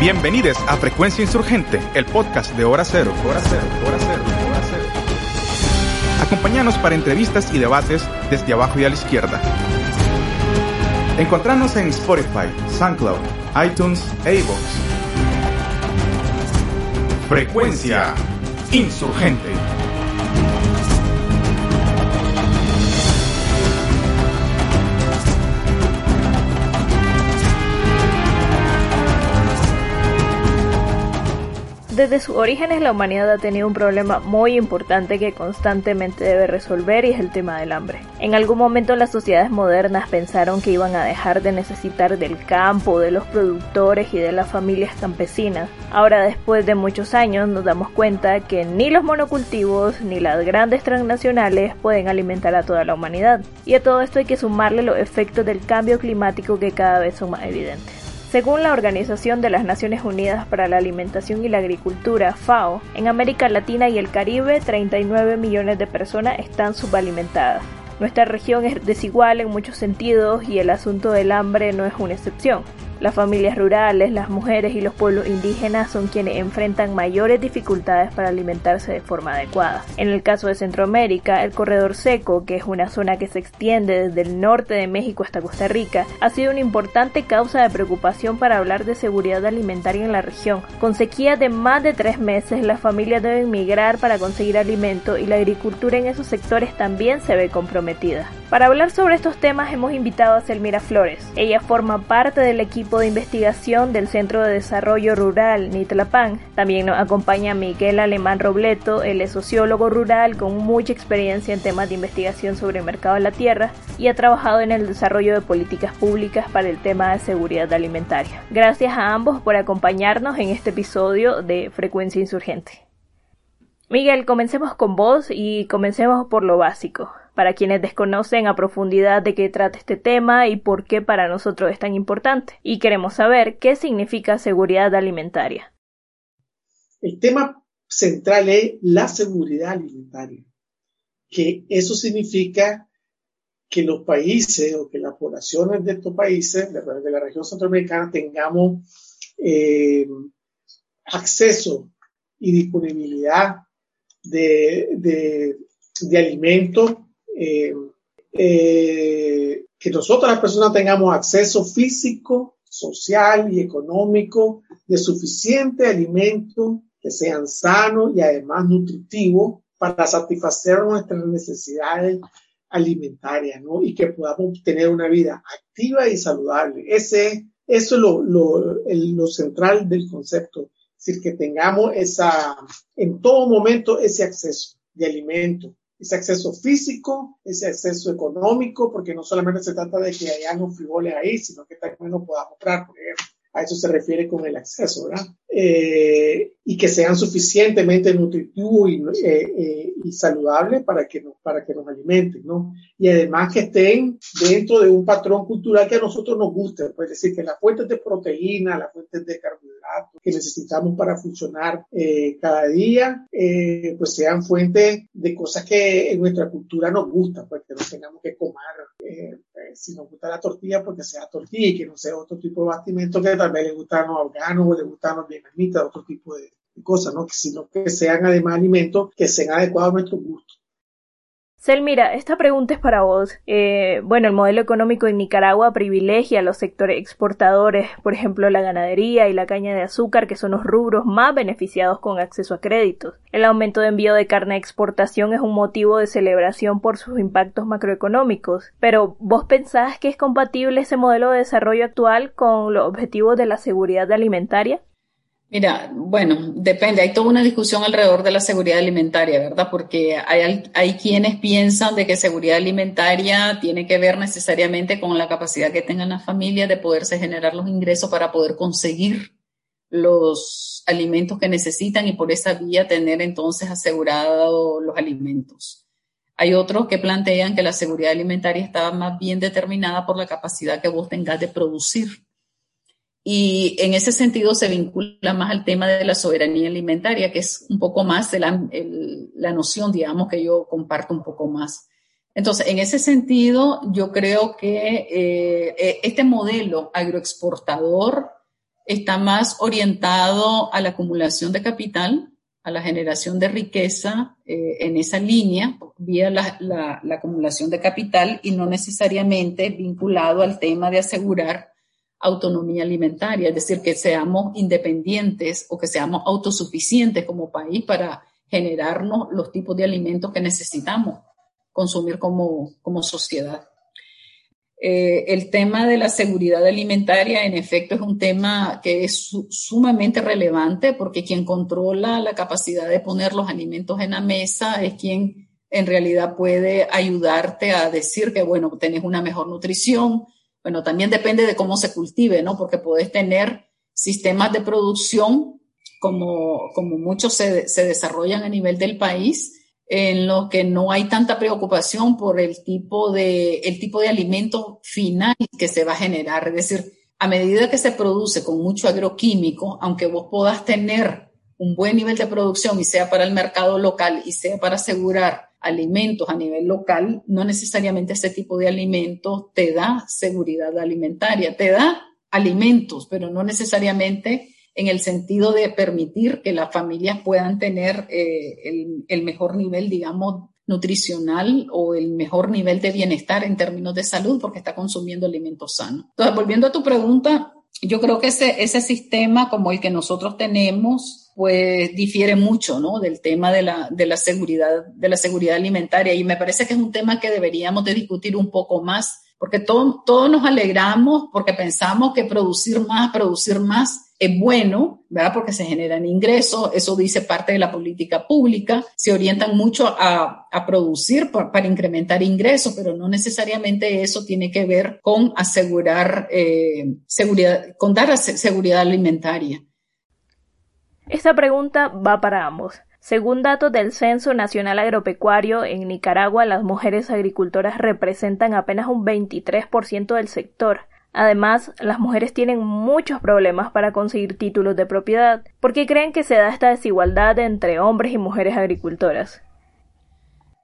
Bienvenidos a Frecuencia Insurgente, el podcast de Hora Cero. Hora Cero, Hora Cero, Hora Cero. Acompáñanos para entrevistas y debates desde abajo y a la izquierda. Encontrarnos en Spotify, SoundCloud, iTunes e iVoox. Frecuencia Insurgente. Desde sus orígenes la humanidad ha tenido un problema muy importante que constantemente debe resolver y es el tema del hambre. En algún momento las sociedades modernas pensaron que iban a dejar de necesitar del campo, de los productores y de las familias campesinas. Ahora después de muchos años nos damos cuenta que ni los monocultivos ni las grandes transnacionales pueden alimentar a toda la humanidad. Y a todo esto hay que sumarle los efectos del cambio climático que cada vez son más evidentes. Según la Organización de las Naciones Unidas para la Alimentación y la Agricultura, FAO, en América Latina y el Caribe 39 millones de personas están subalimentadas. Nuestra región es desigual en muchos sentidos y el asunto del hambre no es una excepción. Las familias rurales, las mujeres y los pueblos indígenas son quienes enfrentan mayores dificultades para alimentarse de forma adecuada. En el caso de Centroamérica, el corredor seco, que es una zona que se extiende desde el norte de México hasta Costa Rica, ha sido una importante causa de preocupación para hablar de seguridad alimentaria en la región. Con sequía de más de tres meses, las familias deben migrar para conseguir alimento y la agricultura en esos sectores también se ve comprometida. Para hablar sobre estos temas hemos invitado a Selmira Flores. Ella forma parte del equipo de investigación del Centro de Desarrollo Rural Nitlapán. También nos acompaña Miguel Alemán Robleto, él es sociólogo rural con mucha experiencia en temas de investigación sobre el mercado de la tierra y ha trabajado en el desarrollo de políticas públicas para el tema de seguridad alimentaria. Gracias a ambos por acompañarnos en este episodio de Frecuencia Insurgente. Miguel, comencemos con vos y comencemos por lo básico para quienes desconocen a profundidad de qué trata este tema y por qué para nosotros es tan importante. Y queremos saber qué significa seguridad alimentaria. El tema central es la seguridad alimentaria, que eso significa que los países o que las poblaciones de estos países, de la región centroamericana, tengamos eh, acceso y disponibilidad de, de, de alimentos eh, eh, que nosotros las personas tengamos acceso físico, social y económico de suficiente alimento que sean sanos y además nutritivos para satisfacer nuestras necesidades alimentarias, ¿no? Y que podamos tener una vida activa y saludable. Ese, eso es lo, lo, lo central del concepto. Es decir, que tengamos esa, en todo momento ese acceso de alimento ese acceso físico, ese acceso económico, porque no solamente se trata de que haya unos frijoles ahí, sino que también nos podamos comprar, por ejemplo. A eso se refiere con el acceso, ¿verdad? Eh, y que sean suficientemente nutritivos y, eh, eh, saludables para que, nos, para que nos alimenten, ¿no? Y además que estén dentro de un patrón cultural que a nosotros nos guste, pues es decir, que las fuentes de proteína, las fuentes de carbohidratos que necesitamos para funcionar eh, cada día, pues sean fuentes de cosas que en nuestra cultura nos gustan, pues que no tengamos que comer si nos gusta la tortilla, porque sea tortilla y que no sea otro tipo de bastimento que tal vez le gustan los afganos o le gustan los vietnamitas, otro tipo de, cosas, ¿no? Sino que sean además alimentos que sean adecuados a nuestro gusto. Cel, mira, esta pregunta es para vos. Eh, bueno, el modelo económico en Nicaragua privilegia a los sectores exportadores, por ejemplo, la ganadería y la caña de azúcar, que son los rubros más beneficiados con acceso a créditos. El aumento de envío de carne a exportación es un motivo de celebración por sus impactos macroeconómicos. Pero, ¿vos pensás que es compatible ese modelo de desarrollo actual con los objetivos de la seguridad alimentaria? Mira, bueno, depende. Hay toda una discusión alrededor de la seguridad alimentaria, ¿verdad? Porque hay, hay quienes piensan de que seguridad alimentaria tiene que ver necesariamente con la capacidad que tengan las familias de poderse generar los ingresos para poder conseguir los alimentos que necesitan y por esa vía tener entonces asegurados los alimentos. Hay otros que plantean que la seguridad alimentaria está más bien determinada por la capacidad que vos tengas de producir y en ese sentido se vincula más al tema de la soberanía alimentaria, que es un poco más de la, la noción, digamos, que yo comparto un poco más. Entonces, en ese sentido, yo creo que eh, e, este modelo agroexportador está más orientado a la acumulación de capital, a la generación de riqueza eh, en esa línea, vía la, la, acumulación de capital y no necesariamente vinculado al tema de asegurar autonomía alimentaria, es decir, que seamos independientes o que seamos autosuficientes como país para generarnos los tipos de alimentos que necesitamos consumir como, como sociedad. Eh, el tema de la seguridad alimentaria, en efecto, es un tema que es sumamente relevante porque quien controla la capacidad de poner los alimentos en la mesa es quien en realidad puede ayudarte a decir que, bueno, tenés una mejor nutrición. Bueno, también depende de cómo se cultive, ¿no? Porque puedes tener sistemas de producción como, como muchos se, se desarrollan a nivel del país, en los que no hay tanta preocupación por el tipo de, el tipo de alimento final que se va a generar. Es decir, a medida que se produce con mucho agroquímico, aunque vos puedas tener un buen nivel de producción y sea para el mercado local y sea para asegurar alimentos a nivel local, no necesariamente ese tipo de alimentos te da seguridad alimentaria, te da alimentos, pero no necesariamente en el sentido de permitir que las familias puedan tener eh, el, mejor nivel, digamos, nutricional o el mejor nivel de bienestar en términos de salud porque está consumiendo alimentos sanos. Entonces, volviendo a tu pregunta, yo creo que ese, ese sistema como el que nosotros tenemos, pues difiere mucho, ¿no? Del tema de la, de la seguridad, de la seguridad alimentaria. Y me parece que es un tema que deberíamos de discutir un poco más, porque todos nos alegramos porque pensamos que producir más, producir más es bueno, ¿verdad? Porque se generan ingresos, eso dice parte de la política pública, se orientan mucho a, a producir para incrementar ingresos, pero no necesariamente eso tiene que ver con asegurar eh, seguridad, con dar seguridad alimentaria. Esta pregunta va para ambos. Según datos del Censo Nacional Agropecuario, en Nicaragua las mujeres agricultoras representan apenas un 23% del sector. Además, las mujeres tienen muchos problemas para conseguir títulos de propiedad, porque creen que se da esta desigualdad entre hombres y mujeres agricultoras.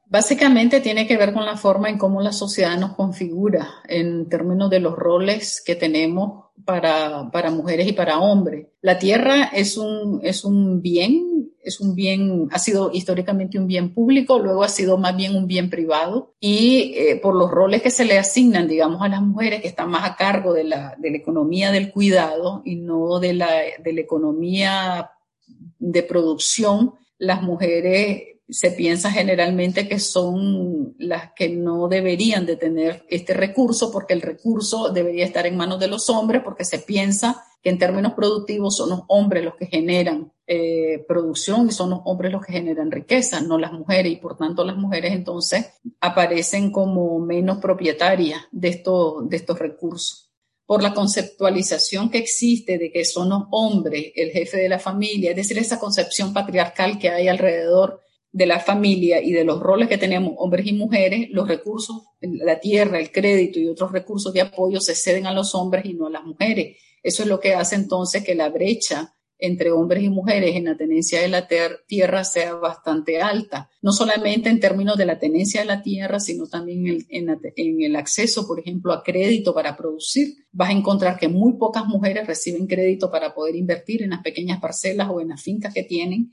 Básicamente tiene que ver con la forma en cómo la sociedad nos configura en términos de los roles que tenemos para, para mujeres y para hombres. La tierra es un, es un bien, es un bien, ha sido históricamente un bien público, luego ha sido más bien un bien privado y eh, por los roles que se le asignan, digamos, a las mujeres que están más a cargo de la, de la economía del cuidado y no de la, de la economía de producción, las mujeres se piensa generalmente que son las que no deberían de tener este recurso porque el recurso debería estar en manos de los hombres porque se piensa que en términos productivos son los hombres los que generan eh, producción y son los hombres los que generan riqueza, no las mujeres. Y por tanto las mujeres entonces aparecen como menos propietarias de estos, de estos recursos. Por la conceptualización que existe de que son los hombres el jefe de la familia, es decir, esa concepción patriarcal que hay alrededor de la familia y de los roles que tenemos hombres y mujeres, los recursos, la tierra, el crédito y otros recursos de apoyo se ceden a los hombres y no a las mujeres. Eso es lo que hace entonces que la brecha entre hombres y mujeres en la tenencia de la tierra sea bastante alta, no solamente en términos de la tenencia de la tierra, sino también en, el acceso, por ejemplo, a crédito para producir. Vas a encontrar que muy pocas mujeres reciben crédito para poder invertir en las pequeñas parcelas o en las fincas que tienen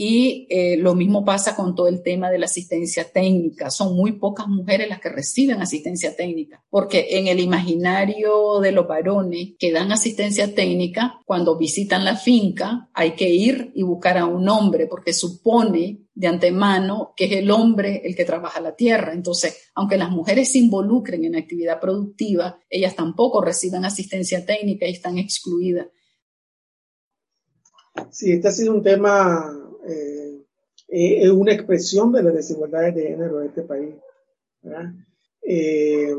y eh, lo mismo pasa con todo el tema de la asistencia técnica. Son muy pocas mujeres las que reciben asistencia técnica, porque en el imaginario de los varones que dan asistencia técnica, cuando visitan la finca, hay que ir y buscar a un hombre, porque supone de antemano que es el hombre el que trabaja la tierra. Entonces, aunque las mujeres se involucren en actividad productiva, ellas tampoco reciben asistencia técnica y están excluidas. Sí, este ha sido un tema eh, es una expresión de las desigualdades de género en este país. Eh,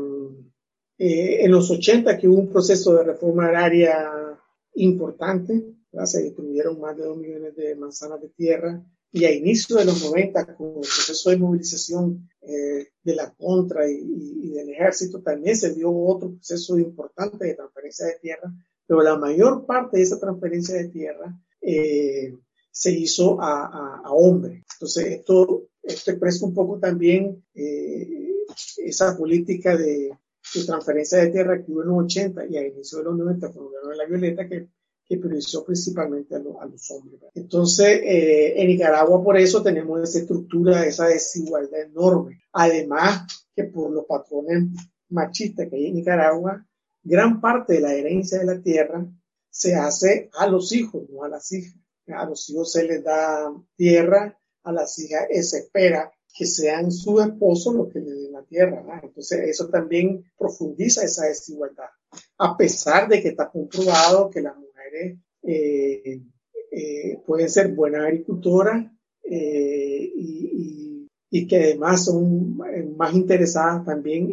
eh, en los 80 que hubo un proceso de reforma agraria importante, se distribuyeron más de dos millones de manzanas de tierra y a inicio de los 90 con el proceso de movilización de la contra y, y, del ejército también se dio otro proceso importante de transferencia de tierra pero la mayor parte de esa transferencia de tierra eh, se hizo a, a, a hombres. Entonces, esto, esto expresa un poco también eh, esa política de, transferencia de tierra que hubo en los 80 y a inicio de los 90 con el de la Violeta que, que priorizó principalmente a, lo, a los hombres. Entonces, eh, en Nicaragua por eso tenemos esa estructura, esa desigualdad enorme. Además, que por los patrones machistas que hay en Nicaragua, gran parte de la herencia de la tierra se hace a los hijos, no a las hijas. A los hijos se les da tierra, a las hijas se espera que sean sus esposos los que le den la tierra. Entonces eso también profundiza esa desigualdad, a pesar de que está comprobado que las mujeres eh, eh, pueden ser buenas agricultoras eh, y, que además son más interesadas también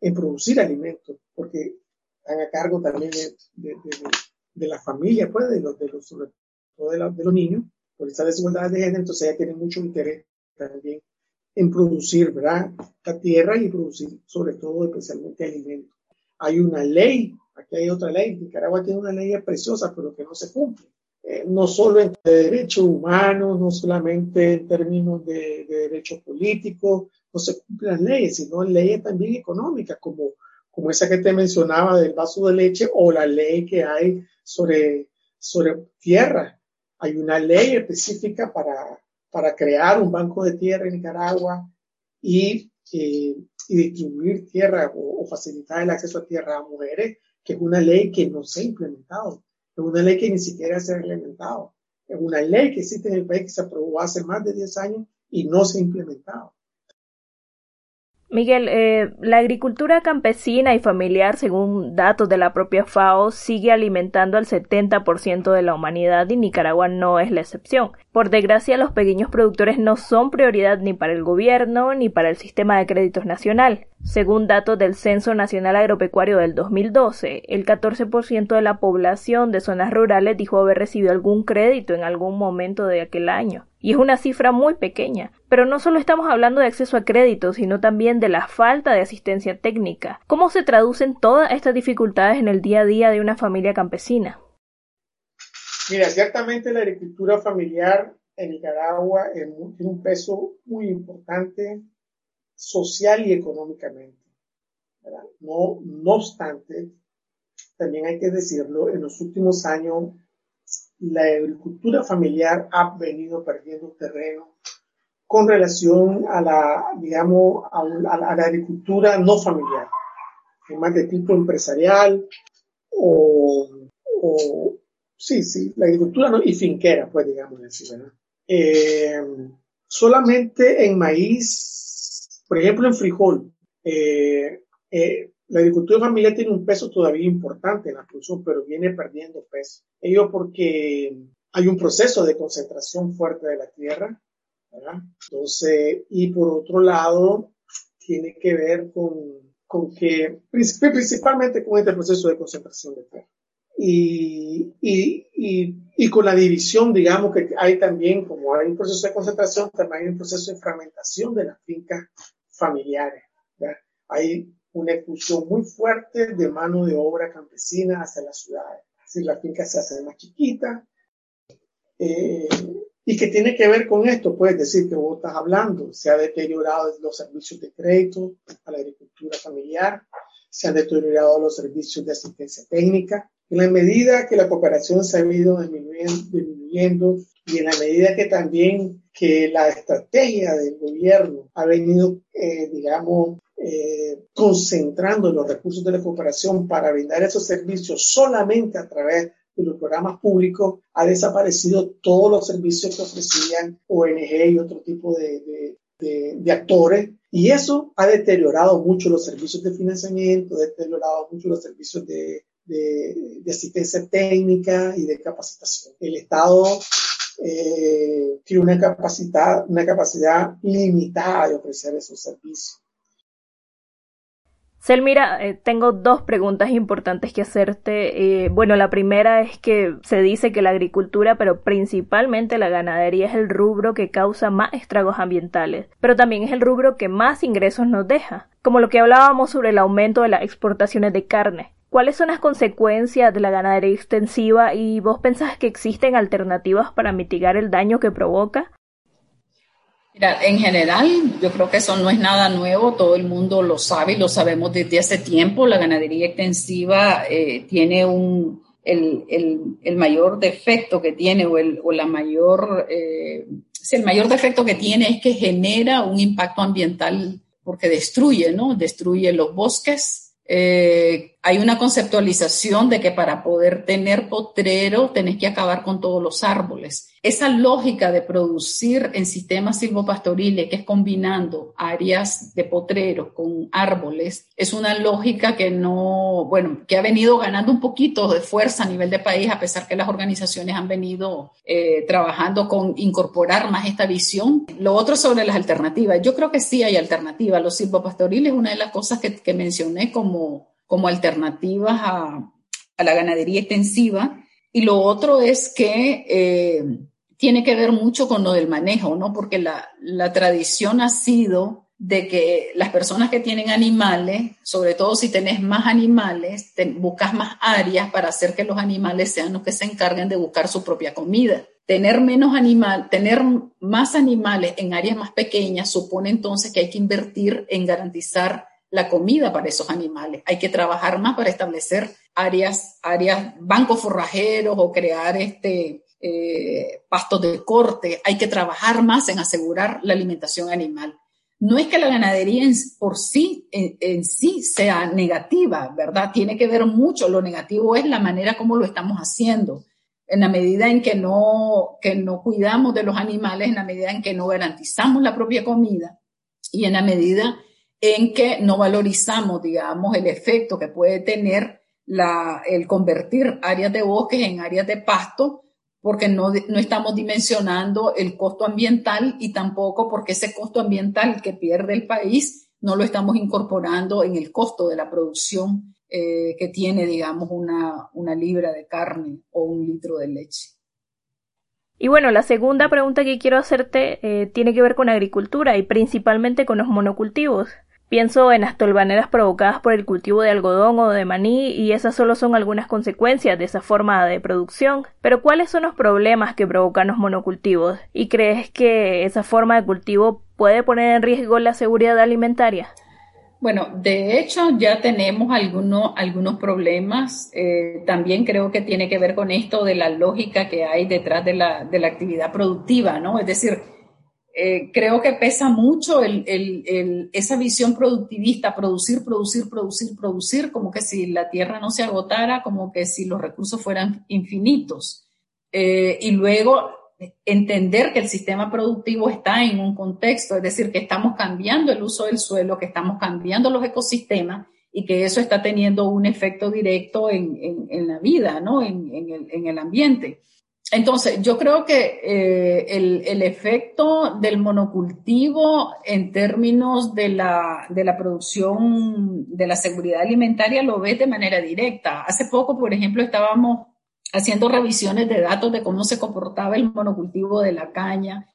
en, producir alimentos, porque están a cargo también de, de, de, de la familia, pues, de los, de de, la, de los niños, por esta desigualdad de género, entonces ella tiene mucho interés también en producir, ¿verdad? La tierra y producir sobre todo especialmente alimentos. Hay una ley, aquí hay otra ley, Nicaragua tiene una ley preciosa, pero que no se cumple. Eh, no solo en derechos humanos, no solamente en términos de, de derechos políticos, no se cumplen las leyes, sino leyes también económicas, como, como esa que te mencionaba del vaso de leche o la ley que hay sobre, sobre tierra. Hay una ley específica para, para crear un banco de tierra en Nicaragua y, eh, y distribuir tierra o, facilitar el acceso a tierra a mujeres, que es una ley que no se ha implementado, es una ley que ni siquiera se ha implementado, es una ley que existe en el país que se aprobó hace más de 10 años y no se ha implementado. Miguel, eh, la agricultura campesina y familiar, según datos de la propia FAO, sigue alimentando al 70% de la humanidad y Nicaragua no es la excepción. Por desgracia, los pequeños productores no son prioridad ni para el gobierno ni para el sistema de créditos nacional. Según datos del Censo Nacional Agropecuario del 2012, el 14% de la población de zonas rurales dijo haber recibido algún crédito en algún momento de aquel año. Y es una cifra muy pequeña. Pero no solo estamos hablando de acceso a crédito, sino también de la falta de asistencia técnica. ¿Cómo se traducen todas estas dificultades en el día a día de una familia campesina? Mira, ciertamente la agricultura familiar en Nicaragua tiene un peso muy importante social y económicamente. No, no obstante, también hay que decirlo, en los últimos años la agricultura familiar ha venido perdiendo terreno con relación a la, digamos, a, la, a la agricultura no familiar, más de tipo empresarial o, o, sí, sí, la agricultura no, y finquera, pues digamos así, ¿verdad? Eh, solamente en maíz, por ejemplo en frijol, eh, eh, la agricultura familiar tiene un peso todavía importante en la producción, pero viene perdiendo peso. Ello porque hay un proceso de concentración fuerte de la tierra, ¿verdad? Entonces, y por otro lado, tiene que ver con, con que, principalmente con este proceso de concentración de tierra. Y, y, y, y, con la división, digamos que hay también, como hay un proceso de concentración, también hay un proceso de fragmentación de las fincas familiares. ¿verdad? Hay una expulsión muy fuerte de mano de obra campesina hacia las ciudades. Así las fincas se hacen más chiquitas. Eh, y que tiene que ver con esto, puedes decir que vos estás hablando, se ha deteriorado los servicios de crédito a la agricultura familiar, se han deteriorado los servicios de asistencia técnica. En la medida que la cooperación se ha ido disminuyendo, disminuyendo y en la medida que también que la estrategia del gobierno ha venido, eh, digamos, eh, concentrando los recursos de la cooperación para brindar esos servicios solamente a través de los programas públicos, ha desaparecido todos los servicios que ofrecían ONG y otro tipo de, actores. Y eso ha deteriorado mucho los servicios de financiamiento, ha deteriorado mucho los servicios de, asistencia técnica y de capacitación. El Estado eh, tiene una capacidad limitada de ofrecer esos servicios. Selmira, eh, tengo dos preguntas importantes que hacerte. Eh, bueno, la primera es que se dice que la agricultura, pero principalmente la ganadería, es el rubro que causa más estragos ambientales, pero también es el rubro que más ingresos nos deja, como lo que hablábamos sobre el aumento de las exportaciones de carne. ¿Cuáles son las consecuencias de la ganadería extensiva y vos pensás que existen alternativas para mitigar el daño que provoca? En general, yo creo que eso no es nada nuevo, todo el mundo lo sabe y lo sabemos desde hace tiempo. La ganadería extensiva eh, tiene un, el, el, mayor defecto que tiene o, el, o la mayor, eh, el mayor defecto que tiene es que genera un impacto ambiental porque destruye, ¿no? Destruye los bosques. Eh, hay una conceptualización de que para poder tener potrero tenés que acabar con todos los árboles esa lógica de producir en sistemas silvopastoriles, que es combinando áreas de potreros con árboles, es una lógica que no, bueno, que ha venido ganando un poquito de fuerza a nivel de país, a pesar que las organizaciones han venido eh, trabajando con incorporar más esta visión. Lo otro sobre las alternativas, yo creo que sí hay alternativas. Los silvopastoriles es una de las cosas que mencioné como, como alternativas a, la ganadería extensiva. Y lo otro es que eh, tiene que ver mucho con lo del manejo, ¿no? Porque la, tradición ha sido de que las personas que tienen animales, sobre todo si tenés más animales, buscas más áreas para hacer que los animales sean los que se encarguen de buscar su propia comida. Tener menos animal, tener más animales en áreas más pequeñas supone entonces que hay que invertir en garantizar la comida para esos animales. Hay que trabajar más para establecer áreas, áreas, bancos forrajeros o crear este, eh, pastos de corte, hay que trabajar más en asegurar la alimentación animal. No es que la ganadería por sí, en, sí sea negativa, ¿verdad? Tiene que ver mucho. Lo negativo es la manera como lo estamos haciendo. En la medida en que no, que no cuidamos de los animales, en la medida en que no garantizamos la propia comida y en la medida en que no valorizamos, digamos, el efecto que puede tener el convertir áreas de bosques en áreas de pasto porque no, no, estamos dimensionando el costo ambiental y tampoco porque ese costo ambiental que pierde el país no lo estamos incorporando en el costo de la producción eh, que tiene, digamos, una, una libra de carne o un litro de leche. Y bueno, la segunda pregunta que quiero hacerte eh, tiene que ver con agricultura y principalmente con los monocultivos. Pienso en las tolvaneras provocadas por el cultivo de algodón o de maní y esas solo son algunas consecuencias de esa forma de producción. Pero ¿cuáles son los problemas que provocan los monocultivos? ¿Y crees que esa forma de cultivo puede poner en riesgo la seguridad alimentaria? Bueno, de hecho ya tenemos algunos, algunos problemas. Eh, también creo que tiene que ver con esto de la lógica que hay detrás de la, de la actividad productiva, ¿no? Es decir, eh, creo que pesa mucho esa visión productivista, producir, producir, producir, producir, como que si la tierra no se agotara, como que si los recursos fueran infinitos. Eh, y luego entender que el sistema productivo está en un contexto, es decir, que estamos cambiando el uso del suelo, que estamos cambiando los ecosistemas y que eso está teniendo un efecto directo en, la vida, ¿no? en el ambiente. Entonces, yo creo que eh, el, efecto del monocultivo en términos de la, de la producción de la seguridad alimentaria lo ve de manera directa. Hace poco, por ejemplo, estábamos haciendo revisiones de datos de cómo se comportaba el monocultivo de la caña,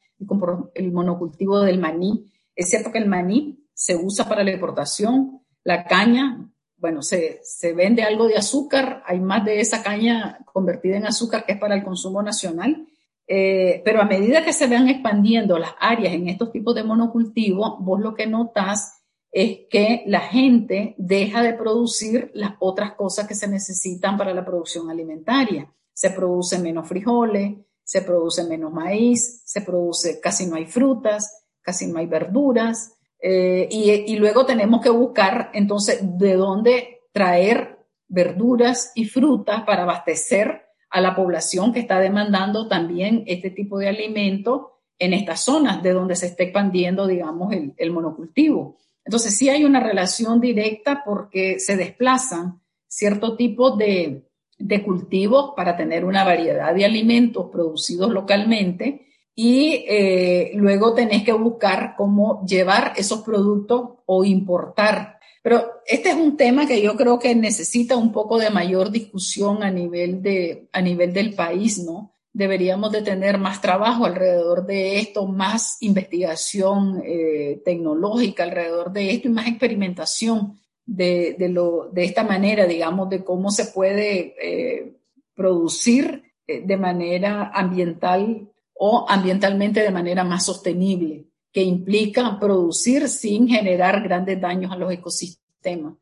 el monocultivo del maní. Es cierto que el maní se usa para la exportación, la caña bueno, se, se, vende algo de azúcar, hay más de esa caña convertida en azúcar que es para el consumo nacional, eh, pero a medida que se van expandiendo las áreas en estos tipos de monocultivo, vos lo que notas es que la gente deja de producir las otras cosas que se necesitan para la producción alimentaria. Se produce menos frijoles, se produce menos maíz, se produce, casi no hay frutas, casi no hay verduras, eh, y, luego tenemos que buscar entonces de dónde traer verduras y frutas para abastecer a la población que está demandando también este tipo de alimento en estas zonas de donde se está expandiendo, digamos, el, monocultivo. Entonces sí hay una relación directa porque se desplazan cierto tipo de, de cultivos para tener una variedad de alimentos producidos localmente y eh, luego tenés que buscar cómo llevar esos productos o importar. Pero este es un tema que yo creo que necesita un poco de mayor discusión a nivel, de, a nivel del país, ¿no? Deberíamos de tener más trabajo alrededor de esto, más investigación eh, tecnológica alrededor de esto y más experimentación de, lo, de esta manera, digamos, de cómo se puede eh, producir de manera ambiental o ambientalmente de manera más sostenible, que implica producir sin generar grandes daños a los ecosistemas.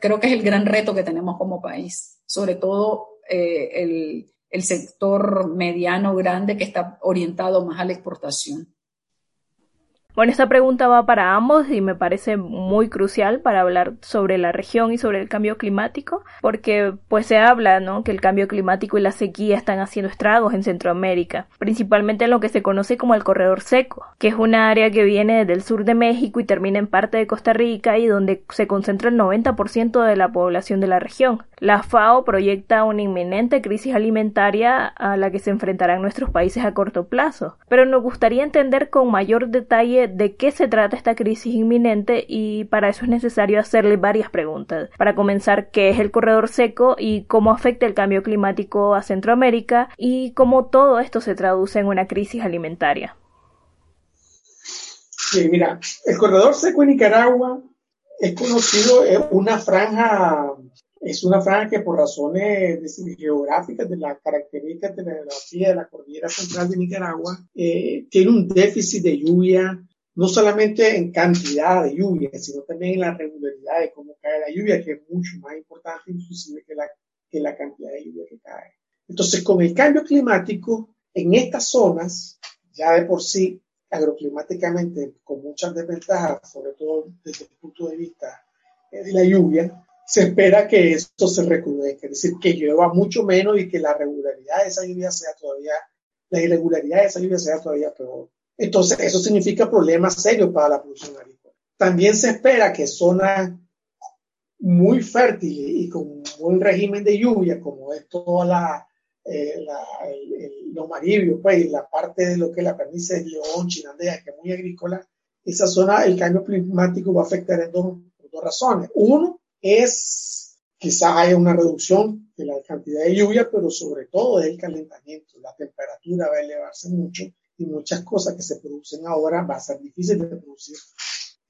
creo que es el gran reto que tenemos como país, sobre todo eh, el, el sector mediano grande que está orientado más a la exportación. Bueno, esta pregunta va para ambos y me parece muy crucial para hablar sobre la región y sobre el cambio climático, porque pues se habla, ¿no? que el cambio climático y la sequía están haciendo estragos en Centroamérica, principalmente en lo que se conoce como el corredor seco, que es una área que viene del sur de México y termina en parte de Costa Rica y donde se concentra el 90% de la población de la región. La FAO proyecta una inminente crisis alimentaria a la que se enfrentarán nuestros países a corto plazo, pero nos gustaría entender con mayor detalle de qué se trata esta crisis inminente y para eso es necesario hacerle varias preguntas. Para comenzar, ¿qué es el corredor seco y cómo afecta el cambio climático a Centroamérica y cómo todo esto se traduce en una crisis alimentaria? Sí, mira, el corredor seco en Nicaragua es conocido, es una franja es una franja que por razones geográficas de las características de la geografía de la cordillera central de Nicaragua, eh, tiene un déficit de lluvia no solamente en cantidad de lluvia, sino también en la regularidad de cómo cae la lluvia, que es mucho más importante inclusive que la, que la cantidad de lluvia que cae. Entonces, con el cambio climático, en estas zonas, ya de por sí, agroclimáticamente, con muchas desventajas, sobre todo desde el punto de vista de la lluvia, se espera que esto se recrudezca, es decir, que llueva mucho menos y que la regularidad de esa lluvia sea todavía, la irregularidad de esa lluvia sea todavía peor. Entonces, eso significa problemas serios para la producción agrícola. También se espera que zonas muy fértiles y con un buen régimen de lluvia, como es toda la, eh, los maribios, pues, la parte de lo que es la pernice de León, Chinandea, que es muy agrícola, esa zona, el cambio climático va a afectar en dos, dos razones. Uno es, quizá haya una reducción de la cantidad de lluvia, pero sobre todo el calentamiento. La temperatura va a elevarse mucho y muchas cosas que se producen ahora va a ser difícil de producir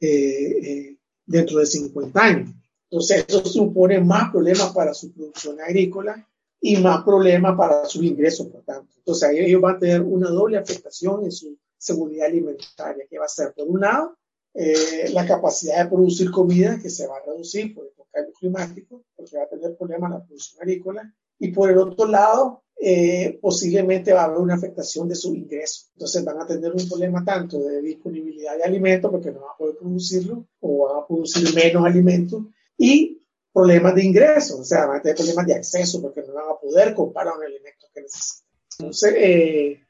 eh, eh, dentro de 50 años. Entonces, eso supone más problemas para su producción agrícola y más problemas para sus ingresos, por tanto. Entonces, ahí ellos van a tener una doble afectación en su seguridad alimentaria, que va a ser, por un lado, eh, la capacidad de producir comida, que se va a reducir por el cambio climático, porque va a tener problemas la producción agrícola, y por el otro lado, eh, posiblemente va a haber una afectación de su ingreso. Entonces van a tener un problema tanto de disponibilidad de alimentos porque no van a poder producirlo o van a producir menos alimentos y problemas de ingreso, o sea, van a tener problemas de acceso porque no van a poder comprar un alimento que necesitan. Entonces, eh,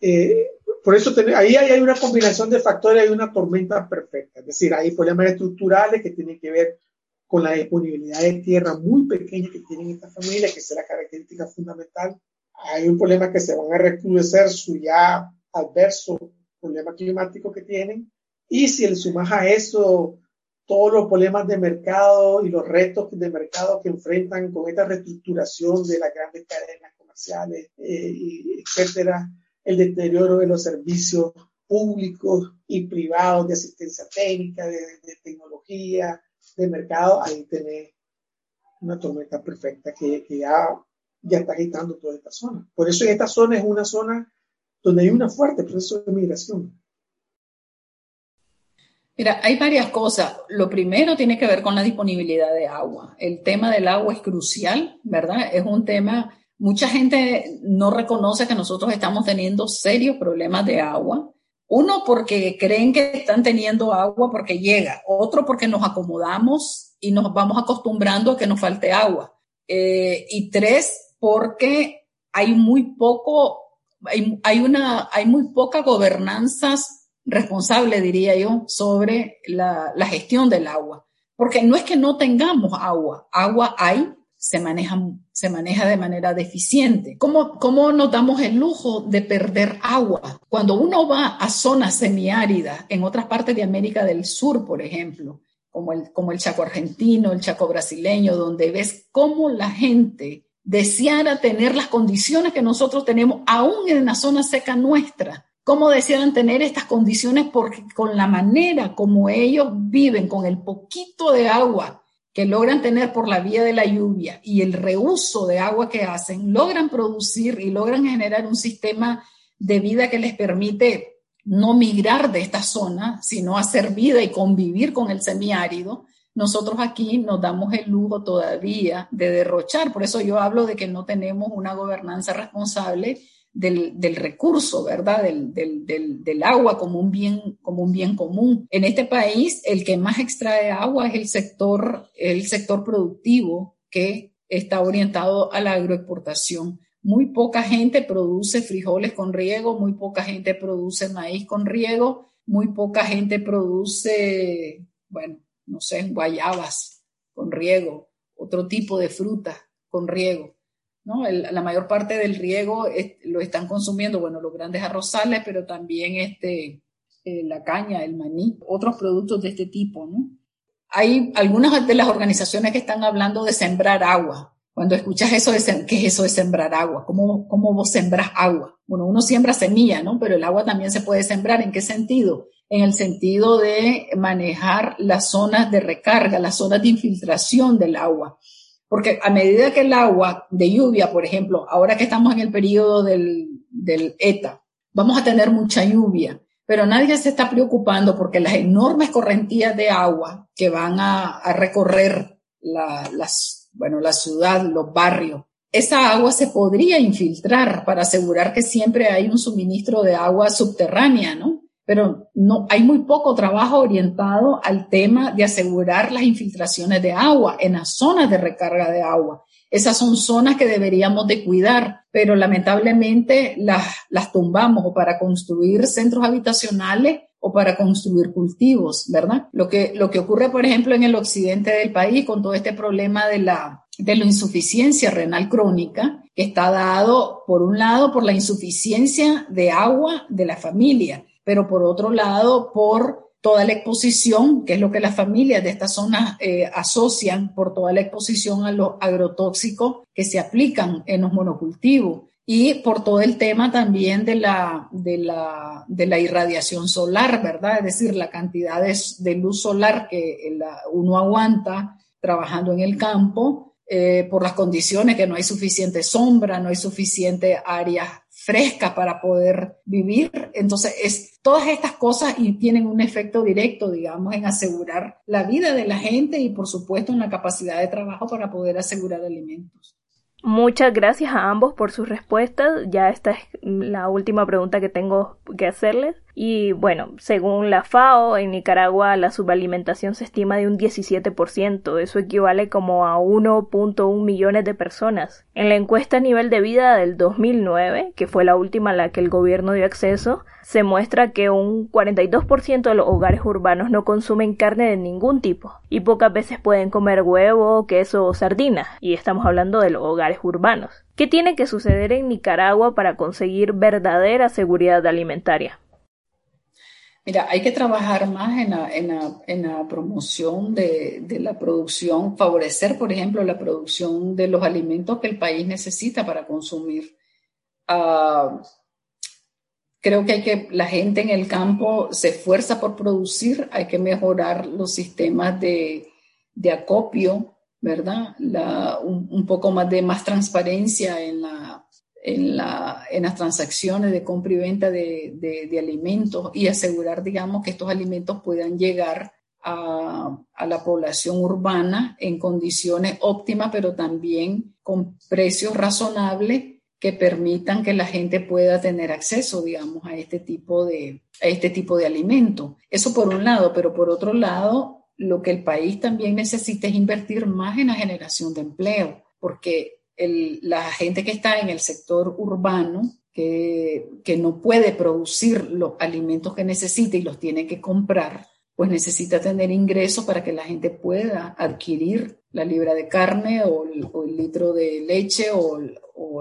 eh, por eso ahí hay una combinación de factores, hay una tormenta perfecta, es decir, hay problemas estructurales que tienen que ver con la disponibilidad de tierra muy pequeña que tienen estas familias, que es la característica fundamental. Hay un problema que se van a recrudecer su ya adverso problema climático que tienen. Y si le sumas a eso todos los problemas de mercado y los retos de mercado que enfrentan con esta reestructuración de las grandes cadenas comerciales, eh, etcétera, el deterioro de los servicios públicos y privados de asistencia técnica, de, de tecnología, de mercado, ahí tenés una tormenta perfecta que, ya, ya está agitando toda esta zona. Por eso esta zona es una zona donde hay una fuerte proceso de migración. Mira, hay varias cosas. Lo primero tiene que ver con la disponibilidad de agua. El tema del agua es crucial, ¿verdad? Es un tema, mucha gente no reconoce que nosotros estamos teniendo serios problemas de agua. Uno, porque creen que están teniendo agua porque llega. Otro, porque nos acomodamos y nos vamos acostumbrando a que nos falte agua. Eh, y tres, porque hay muy poco, hay, una, hay muy poca gobernanza responsable, diría yo, sobre la gestión del agua. Porque no es que no tengamos agua, agua hay, se maneja, se maneja de manera deficiente. ¿Cómo, ¿Cómo nos damos el lujo de perder agua? Cuando uno va a zonas semiáridas, en otras partes de América del Sur, por ejemplo, como el, como el Chaco argentino, el Chaco brasileño, donde ves cómo la gente deseara tener las condiciones que nosotros tenemos, aún en la zona seca nuestra, cómo desean tener estas condiciones porque con la manera como ellos viven, con el poquito de agua que logran tener por la vía de la lluvia y el reuso de agua que hacen, logran producir y logran generar un sistema de vida que les permite no migrar de esta zona, sino hacer vida y convivir con el semiárido. Nosotros aquí nos damos el lujo todavía de derrochar, por eso yo hablo de que no tenemos una gobernanza responsable del, recurso, ¿verdad? Del, agua como un, bien, como un bien común. En este país, el que más extrae agua es el sector, el sector productivo que está orientado a la agroexportación. Muy poca gente produce frijoles con riego, muy poca gente produce maíz con riego, muy poca gente produce, bueno, no sé, guayabas con riego, otro tipo de fruta con riego. La mayor parte del riego lo están consumiendo, bueno, los grandes arrozales, pero también este, eh, la caña, el maní, otros productos de este tipo. Hay algunas de las organizaciones que están hablando de sembrar agua. Cuando escuchas eso, de, ¿qué es eso de sembrar agua? ¿Cómo, ¿Cómo vos sembras agua? Bueno, uno siembra semilla, ¿no? Pero el agua también se puede sembrar. ¿En qué sentido? En el sentido de manejar las zonas de recarga, las zonas de infiltración del agua porque a medida que el agua de lluvia, por ejemplo, ahora que estamos en el periodo del, ETA, vamos a tener mucha lluvia, pero nadie se está preocupando porque las enormes correntías de agua que van a, recorrer la, las, bueno, la ciudad, los barrios, esa agua se podría infiltrar para asegurar que siempre hay un suministro de agua subterránea, ¿no? Pero no hay muy poco trabajo orientado al tema de asegurar las infiltraciones de agua en las zonas de recarga de agua. Esas son zonas que deberíamos de cuidar, pero lamentablemente las, las tumbamos o para construir centros habitacionales o para construir cultivos, ¿verdad? Lo que, lo que ocurre, por ejemplo, en el occidente del país con todo este problema de la, de la insuficiencia renal crónica, que está dado, por un lado, por la insuficiencia de agua de la familia pero por otro lado, por toda la exposición, que es lo que las familias de estas zonas eh, asocian, por toda la exposición a los agrotóxicos que se aplican en los monocultivos y por todo el tema también de la, de la, de la irradiación solar, ¿verdad? Es decir, la cantidad de, de luz solar que uno aguanta trabajando en el campo eh, por las condiciones que no hay suficiente sombra, no hay suficiente área fresca para poder vivir. Entonces, es, todas estas cosas y tienen un efecto directo, digamos, en asegurar la vida de la gente y, por supuesto, en la capacidad de trabajo para poder asegurar alimentos. Muchas gracias a ambos por sus respuestas. Ya esta es la última pregunta que tengo que hacerles. Y bueno, según la FAO, en Nicaragua la subalimentación se estima de un 17%. Eso equivale como a 1.1 millones de personas. En la encuesta nivel de vida del 2009, que fue la última a la que el gobierno dio acceso, se muestra que un 42% de los hogares urbanos no consumen carne de ningún tipo y pocas veces pueden comer huevo, queso o sardina, y estamos hablando de los hogares urbanos. ¿Qué tiene que suceder en Nicaragua para conseguir verdadera seguridad alimentaria? Mira, hay que trabajar más en la, promoción de, la producción, favorecer, por ejemplo, la producción de los alimentos que el país necesita para consumir. Ah, Creo que hay que, la gente en el campo se esfuerza por producir, hay que mejorar los sistemas de, acopio, ¿verdad? un, poco más de más transparencia en, la, en, la, en las transacciones de compra y venta de, de, alimentos y asegurar, digamos, que estos alimentos puedan llegar a, a, la población urbana en condiciones óptimas, pero también con precios razonables que permitan que la gente pueda tener acceso, digamos, a este tipo de, a este tipo de alimento. Eso por un lado, pero por otro lado, lo que el país también necesita es invertir más en la generación de empleo, porque la gente que está en el sector urbano, que, que no puede producir los alimentos que necesita y los tiene que comprar, pues necesita tener ingresos para que la gente pueda adquirir la libra de carne o el, litro de leche o,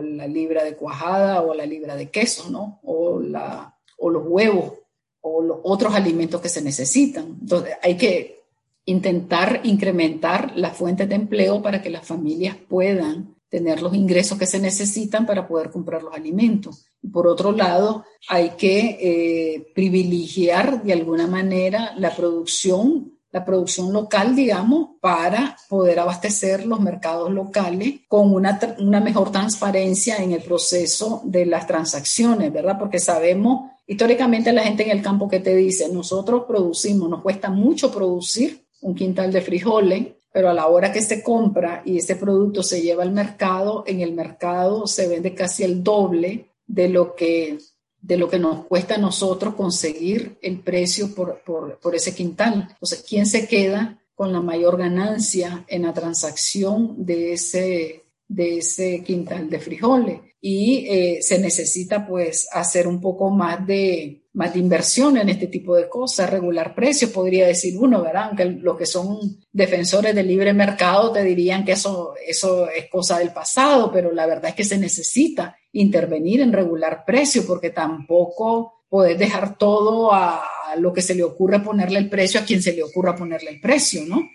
la libra de cuajada o la libra de queso, ¿no? O, la, o los huevos o los otros alimentos que se necesitan. Entonces hay que intentar incrementar las fuentes de empleo para que las familias puedan tener los ingresos que se necesitan para poder comprar los alimentos. Y por otro lado, hay que eh, privilegiar de alguna manera la producción la producción local, digamos, para poder abastecer los mercados locales con una, una, mejor transparencia en el proceso de las transacciones, ¿verdad? Porque sabemos, históricamente la gente en el campo que te dice, nosotros producimos, nos cuesta mucho producir un quintal de frijoles, pero a la hora que se compra y ese producto se lleva al mercado, en el mercado se vende casi el doble de lo que de lo que nos cuesta a nosotros conseguir el precio por, por, por, ese quintal. Entonces, ¿quién se queda con la mayor ganancia en la transacción de ese, de ese quintal de frijoles? Y eh, se necesita pues hacer un poco más de, más de inversión en este tipo de cosas, regular precios, podría decir uno, ¿verdad? Aunque los que son defensores del libre mercado te dirían que eso, eso es cosa del pasado, pero la verdad es que se necesita intervenir en regular precios porque tampoco podés dejar todo a lo que se le ocurre ponerle el precio a quien se le ocurra ponerle el precio, ¿no?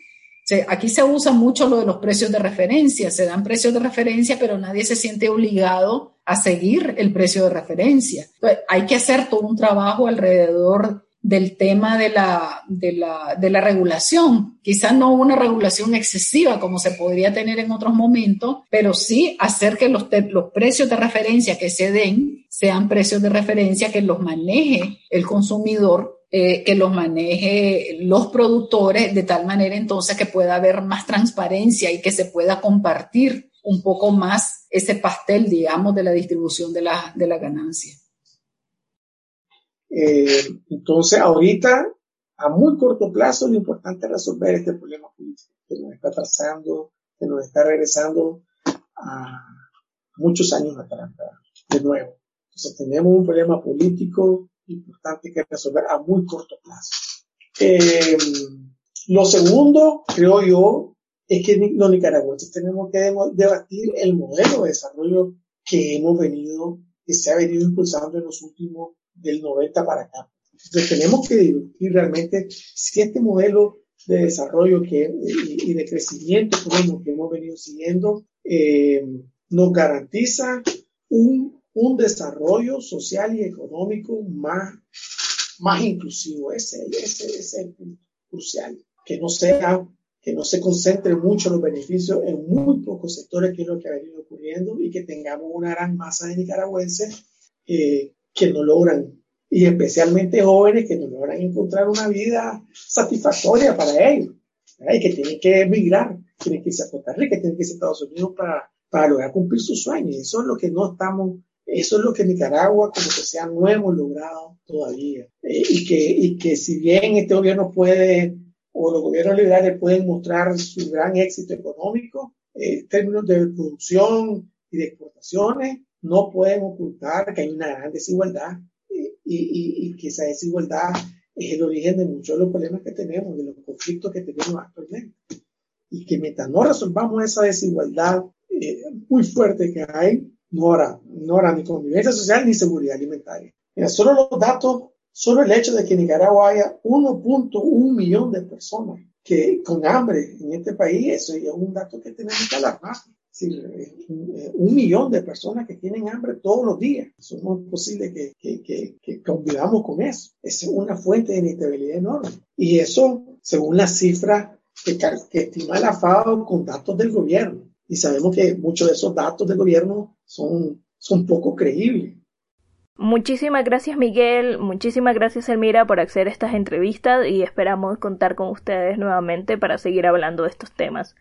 Aquí se usa mucho lo de los precios de referencia, se dan precios de referencia, pero nadie se siente obligado a seguir el precio de referencia. hay que hacer todo un trabajo alrededor del tema de la, de la, de la regulación. Quizás no una regulación excesiva como se podría tener en otros momentos, pero sí hacer que los, los precios de referencia que se den sean precios de referencia que los maneje el consumidor eh, que los maneje los productores de tal manera entonces que pueda haber más transparencia y que se pueda compartir un poco más ese pastel, digamos, de la distribución de la, de la ganancia. Eh, entonces, ahorita, a muy corto plazo, lo importante es resolver este problema político que nos está trazando, que nos está regresando a muchos años atrás, de nuevo. Entonces, tenemos un problema político importante que resolver a muy corto plazo. Eh, lo segundo, creo yo, es que los nicaragüenses tenemos que debatir el modelo de desarrollo que hemos venido, que se ha venido impulsando en los últimos del 90 para acá. Entonces tenemos que discutir realmente si este modelo de desarrollo que, y, de crecimiento que hemos venido siguiendo eh, nos garantiza un un desarrollo social y económico más, más inclusivo. Ese, ese, ese es el punto crucial. Que no sea, que no se concentre mucho los beneficios en muy pocos sectores, que es lo que ha venido ocurriendo, y que tengamos una gran masa de nicaragüenses eh, que no logran, y especialmente jóvenes que no logran encontrar una vida satisfactoria para ellos, y que tienen que emigrar, tienen que irse a Costa Rica, tienen que irse a Estados Unidos para, para lograr cumplir sus sueños. Eso es lo que no estamos eso es lo que Nicaragua, como que sea, no hemos logrado todavía. Eh, y, que, y que si bien este gobierno puede, o los gobiernos liberales pueden mostrar su gran éxito económico, eh, en términos de producción y de exportaciones, no pueden ocultar que hay una gran desigualdad eh, y, y, y, que esa desigualdad es el origen de muchos de los problemas que tenemos, de los conflictos que tenemos actualmente. Y que mientras no resolvamos esa desigualdad muy fuerte que hay, no habrá, no habrá ni convivencia social ni seguridad alimentaria. Mira, solo los datos, solo el hecho de que en Nicaragua haya 1.1 millón de personas que con hambre en este país, eso es un dato que tenemos que alarmar. Eh, un millón de personas que tienen hambre todos los días. Eso no es posible que, que convivamos con eso. Es una fuente de inestabilidad enorme. Y eso, según las cifras que, que estima la FAO con datos del gobierno. Y sabemos que muchos de esos datos del gobierno son, son poco creíbles. Muchísimas gracias Miguel, muchísimas gracias Elmira por acceder a estas entrevistas y esperamos contar con ustedes nuevamente para seguir hablando de estos temas.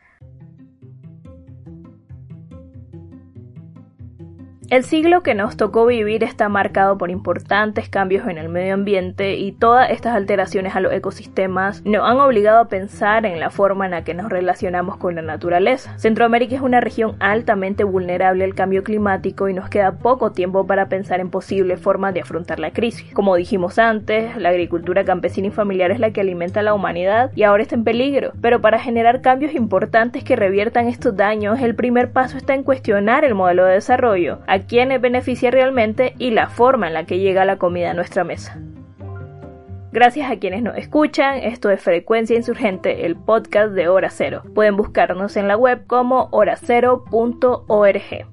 El siglo que nos tocó vivir está marcado por importantes cambios en el medio ambiente y todas estas alteraciones a los ecosistemas nos han obligado a pensar en la forma en la que nos relacionamos con la naturaleza. Centroamérica es una región altamente vulnerable al cambio climático y nos queda poco tiempo para pensar en posibles formas de afrontar la crisis. Como dijimos antes, la agricultura campesina y familiar es la que alimenta a la humanidad y ahora está en peligro, pero para generar cambios importantes que reviertan estos daños, el primer paso está en cuestionar el modelo de desarrollo a quiénes beneficia realmente y la forma en la que llega la comida a nuestra mesa. Gracias a quienes nos escuchan, esto es Frecuencia Insurgente, el podcast de Hora Cero. Pueden buscarnos en la web como horacero.org.